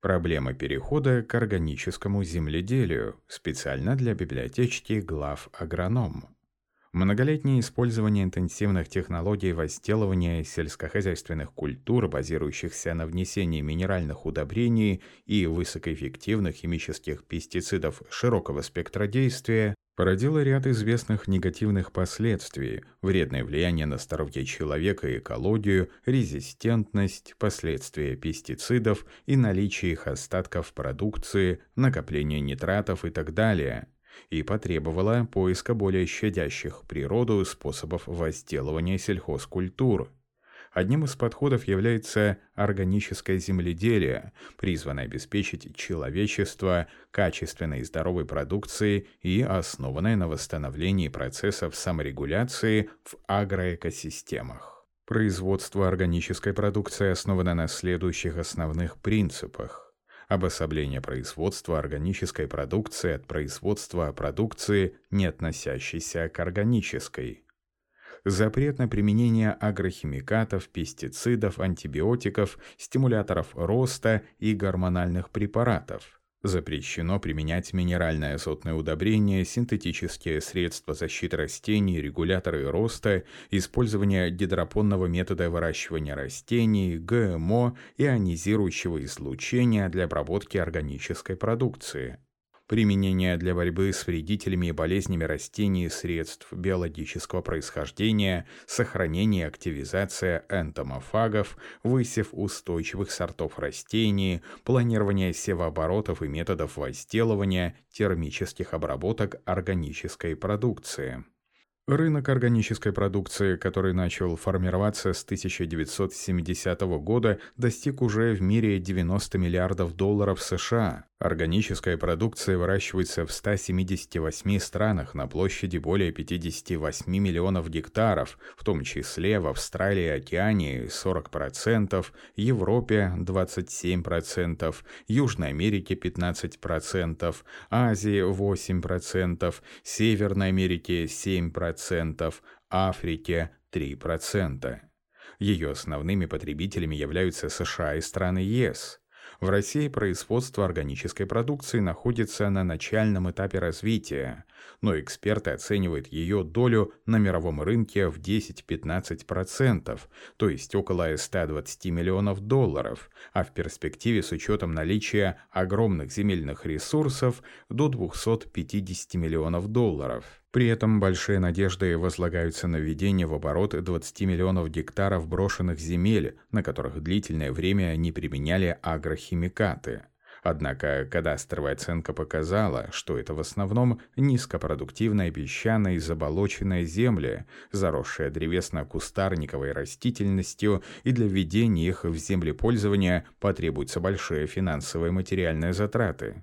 Проблема перехода к органическому земледелию специально для библиотечки глав агроном. Многолетнее использование интенсивных технологий возделывания сельскохозяйственных культур, базирующихся на внесении минеральных удобрений и высокоэффективных химических пестицидов широкого спектра действия, породило ряд известных негативных последствий, вредное влияние на здоровье человека и экологию, резистентность, последствия пестицидов и наличие их остатков в продукции, накопление нитратов и так далее – и потребовала поиска более щадящих природу способов возделывания сельхозкультур. Одним из подходов является органическое земледелие, призванное обеспечить человечество качественной и здоровой продукцией и основанное на восстановлении процессов саморегуляции в агроэкосистемах. Производство органической продукции основано на следующих основных принципах обособление производства органической продукции от производства продукции, не относящейся к органической. Запрет на применение агрохимикатов, пестицидов, антибиотиков, стимуляторов роста и гормональных препаратов – Запрещено применять минеральное азотное удобрение, синтетические средства защиты растений, регуляторы роста, использование гидропонного метода выращивания растений, ГМО ионизирующего излучения для обработки органической продукции применение для борьбы с вредителями и болезнями растений средств биологического происхождения, сохранение и активизация энтомофагов, высев устойчивых сортов растений, планирование севооборотов и методов возделывания, термических обработок органической продукции. Рынок органической продукции, который начал формироваться с 1970 года, достиг уже в мире 90 миллиардов долларов США. Органическая продукция выращивается в 178 странах на площади более 58 миллионов гектаров, в том числе в Австралии и Океании 40%, Европе 27%, Южной Америке 15%, Азии 8%, Северной Америке 7%, Африке 3%. Ее основными потребителями являются США и страны ЕС – в России производство органической продукции находится на начальном этапе развития, но эксперты оценивают ее долю на мировом рынке в 10-15%, то есть около 120 миллионов долларов, а в перспективе с учетом наличия огромных земельных ресурсов до 250 миллионов долларов. При этом большие надежды возлагаются на введение в оборот 20 миллионов гектаров брошенных земель, на которых длительное время не применяли агрохимикаты. Однако кадастровая оценка показала, что это в основном низкопродуктивная песчаная и заболоченная земли, заросшая древесно-кустарниковой растительностью, и для введения их в землепользование потребуются большие финансовые материальные затраты.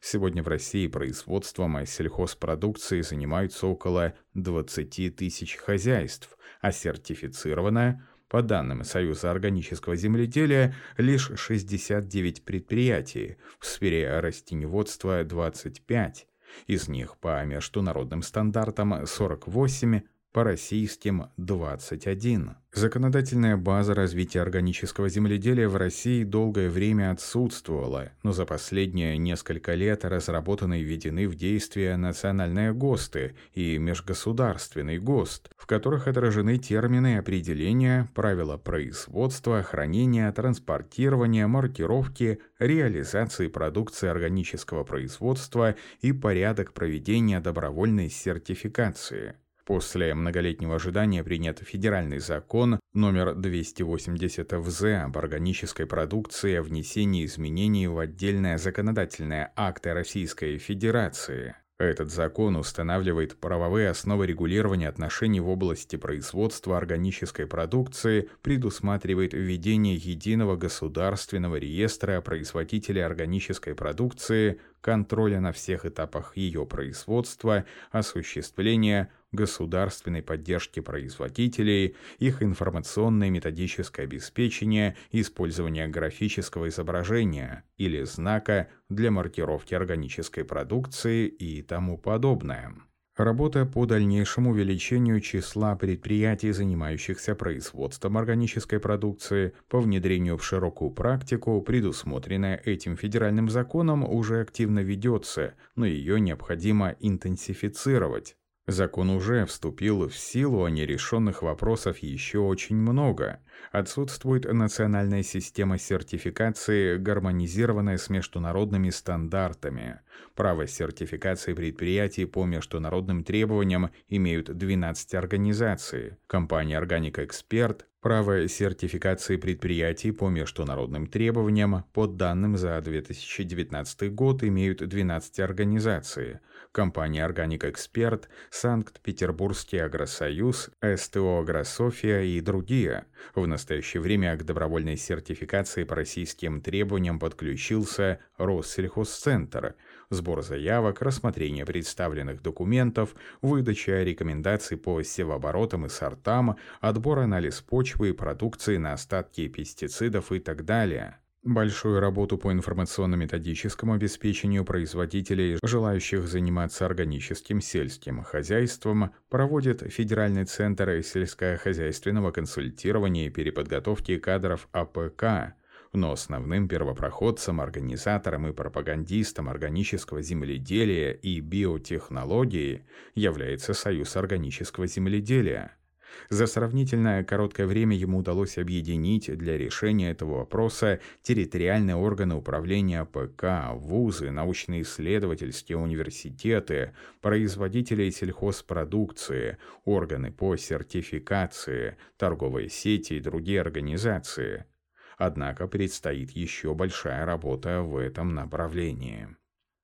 Сегодня в России производством сельхозпродукции занимаются около 20 тысяч хозяйств, а сертифицировано, по данным Союза органического земледелия, лишь 69 предприятий, в сфере растеневодства 25, из них по международным стандартам 48, по российским 21. Законодательная база развития органического земледелия в России долгое время отсутствовала, но за последние несколько лет разработаны и введены в действие национальные ГОСТы и межгосударственный ГОСТ, в которых отражены термины определения, правила производства, хранения, транспортирования, маркировки, реализации продукции органического производства и порядок проведения добровольной сертификации. После многолетнего ожидания принят федеральный закон номер 280 ВЗ об органической продукции о внесении изменений в отдельные законодательные акты Российской Федерации. Этот закон устанавливает правовые основы регулирования отношений в области производства органической продукции, предусматривает введение единого государственного реестра производителей органической продукции, контроля на всех этапах ее производства, осуществления государственной поддержки производителей, их информационное методическое обеспечение, использование графического изображения или знака для маркировки органической продукции и тому подобное. Работа по дальнейшему увеличению числа предприятий, занимающихся производством органической продукции, по внедрению в широкую практику, предусмотренная этим федеральным законом, уже активно ведется, но ее необходимо интенсифицировать. Закон уже вступил в силу, а нерешенных вопросов еще очень много. Отсутствует национальная система сертификации, гармонизированная с международными стандартами. Право сертификации предприятий по международным требованиям имеют 12 организаций. Компания «Органика Эксперт» Право сертификации предприятий по международным требованиям по данным за 2019 год имеют 12 организаций. Компания «Органик Эксперт», Санкт-Петербургский Агросоюз, СТО «Агрософия» и другие. В настоящее время к добровольной сертификации по российским требованиям подключился Россельхозцентр – сбор заявок, рассмотрение представленных документов, выдача рекомендаций по севооборотам и сортам, отбор анализ почвы и продукции на остатки пестицидов и так далее. Большую работу по информационно-методическому обеспечению производителей, желающих заниматься органическим сельским хозяйством, проводит Федеральный центр сельскохозяйственного консультирования и переподготовки кадров АПК, но основным первопроходцем, организатором и пропагандистом органического земледелия и биотехнологии является Союз органического земледелия. За сравнительно короткое время ему удалось объединить для решения этого вопроса территориальные органы управления ПК, вузы, научно-исследовательские университеты, производителей сельхозпродукции, органы по сертификации, торговые сети и другие организации – Однако предстоит еще большая работа в этом направлении.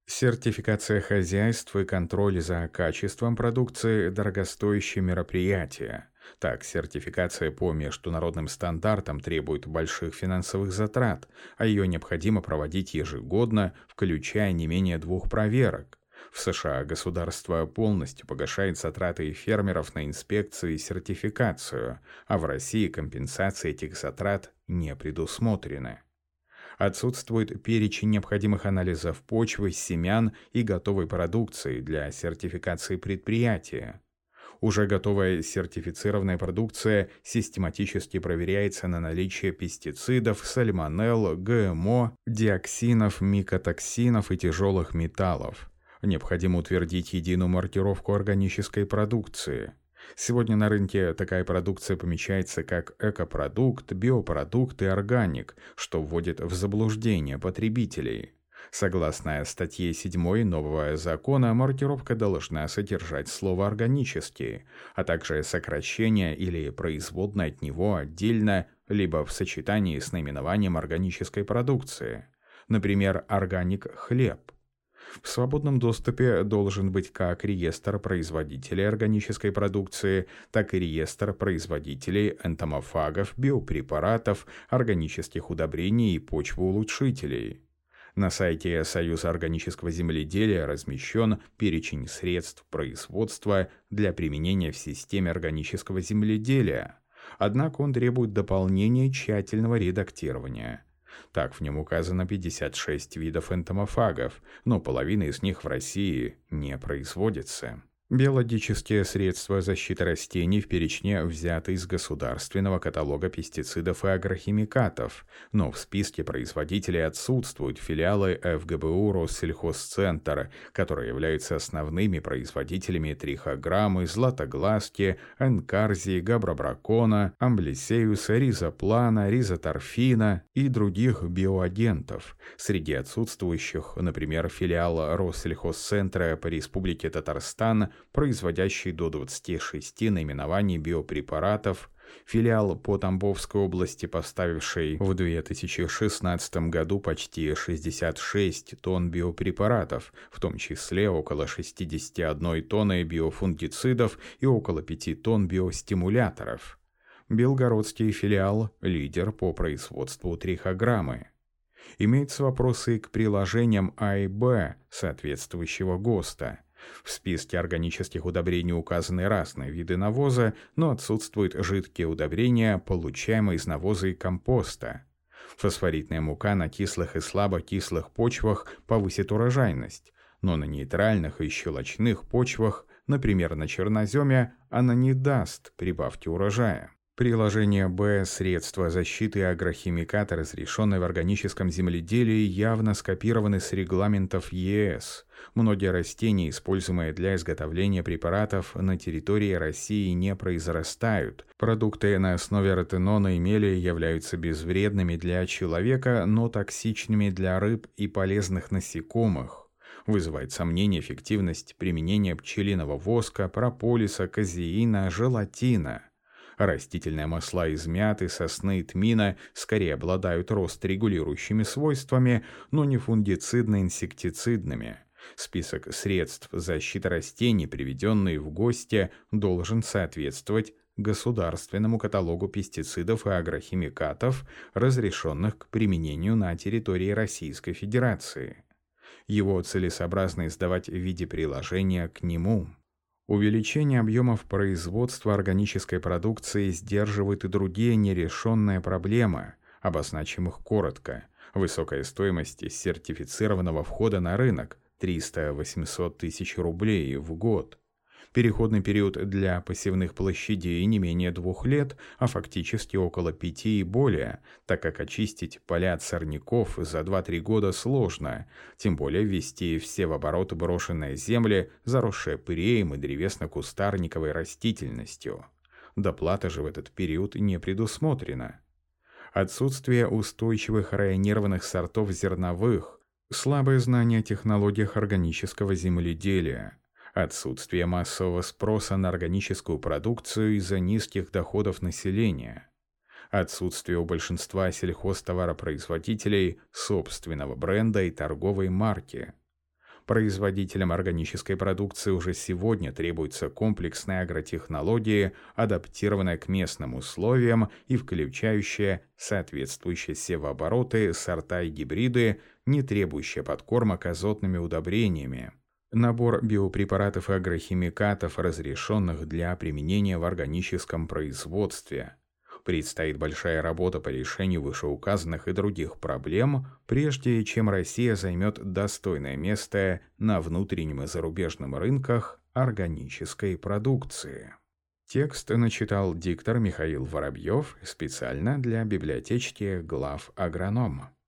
Сертификация хозяйств и контроль за качеством продукции – дорогостоящие мероприятия. Так, сертификация по международным стандартам требует больших финансовых затрат, а ее необходимо проводить ежегодно, включая не менее двух проверок. В США государство полностью погашает затраты фермеров на инспекцию и сертификацию, а в России компенсации этих затрат не предусмотрены. Отсутствует перечень необходимых анализов почвы, семян и готовой продукции для сертификации предприятия. Уже готовая сертифицированная продукция систематически проверяется на наличие пестицидов, сальмонелл, ГМО, диоксинов, микотоксинов и тяжелых металлов. Необходимо утвердить единую маркировку органической продукции. Сегодня на рынке такая продукция помечается как экопродукт, биопродукт и органик, что вводит в заблуждение потребителей. Согласно статье 7 нового закона, маркировка должна содержать слово «органический», а также сокращение или производное от него отдельно, либо в сочетании с наименованием органической продукции. Например, органик хлеб. В свободном доступе должен быть как реестр производителей органической продукции, так и реестр производителей энтомофагов, биопрепаратов, органических удобрений и почвоулучшителей. На сайте Союза органического земледелия размещен перечень средств производства для применения в системе органического земледелия. Однако он требует дополнения тщательного редактирования. Так, в нем указано 56 видов энтомофагов, но половина из них в России не производится. Биологические средства защиты растений в перечне взяты из государственного каталога пестицидов и агрохимикатов, но в списке производителей отсутствуют филиалы ФГБУ Россельхозцентр, которые являются основными производителями трихограммы, златогласки, энкарзии, габробракона, амблисеюса, ризоплана, ризоторфина и других биоагентов. Среди отсутствующих, например, филиал Россельхозцентра по Республике Татарстан производящий до 26 наименований биопрепаратов, филиал по Тамбовской области, поставивший в 2016 году почти 66 тонн биопрепаратов, в том числе около 61 тонны биофунгицидов и около 5 тонн биостимуляторов. Белгородский филиал – лидер по производству трихограммы. Имеются вопросы к приложениям А и Б соответствующего ГОСТа – в списке органических удобрений указаны разные виды навоза, но отсутствуют жидкие удобрения, получаемые из навоза и компоста. Фосфоритная мука на кислых и слабокислых почвах повысит урожайность, но на нейтральных и щелочных почвах Например, на черноземе она не даст прибавки урожая. Приложение Б «Средства защиты агрохимиката, разрешенные в органическом земледелии, явно скопированы с регламентов ЕС. Многие растения, используемые для изготовления препаратов, на территории России не произрастают. Продукты на основе ротенона и мели являются безвредными для человека, но токсичными для рыб и полезных насекомых. Вызывает сомнение эффективность применения пчелиного воска, прополиса, казеина, желатина – Растительные масла из мяты, сосны и тмина скорее обладают рост-регулирующими свойствами, но не фунгицидно-инсектицидными. Список средств защиты растений, приведенный в гости, должен соответствовать государственному каталогу пестицидов и агрохимикатов, разрешенных к применению на территории Российской Федерации. Его целесообразно издавать в виде приложения к нему. Увеличение объемов производства органической продукции сдерживает и другие нерешенные проблемы, обозначим их коротко. Высокая стоимость сертифицированного входа на рынок – 300-800 тысяч рублей в год – Переходный период для посевных площадей не менее двух лет, а фактически около пяти и более, так как очистить поля от сорняков за 2-3 года сложно, тем более ввести все в оборот брошенные земли, заросшие пыреем и древесно-кустарниковой растительностью. Доплата же в этот период не предусмотрена. Отсутствие устойчивых районированных сортов зерновых, слабое знание о технологиях органического земледелия – отсутствие массового спроса на органическую продукцию из-за низких доходов населения, отсутствие у большинства сельхозтоваропроизводителей собственного бренда и торговой марки. Производителям органической продукции уже сегодня требуются комплексные агротехнологии, адаптированные к местным условиям и включающие соответствующие севообороты, сорта и гибриды, не требующие подкормок азотными удобрениями, Набор биопрепаратов и агрохимикатов, разрешенных для применения в органическом производстве. Предстоит большая работа по решению вышеуказанных и других проблем, прежде чем Россия займет достойное место на внутреннем и зарубежном рынках органической продукции. Текст начитал диктор Михаил Воробьев специально для библиотечки глав агронома.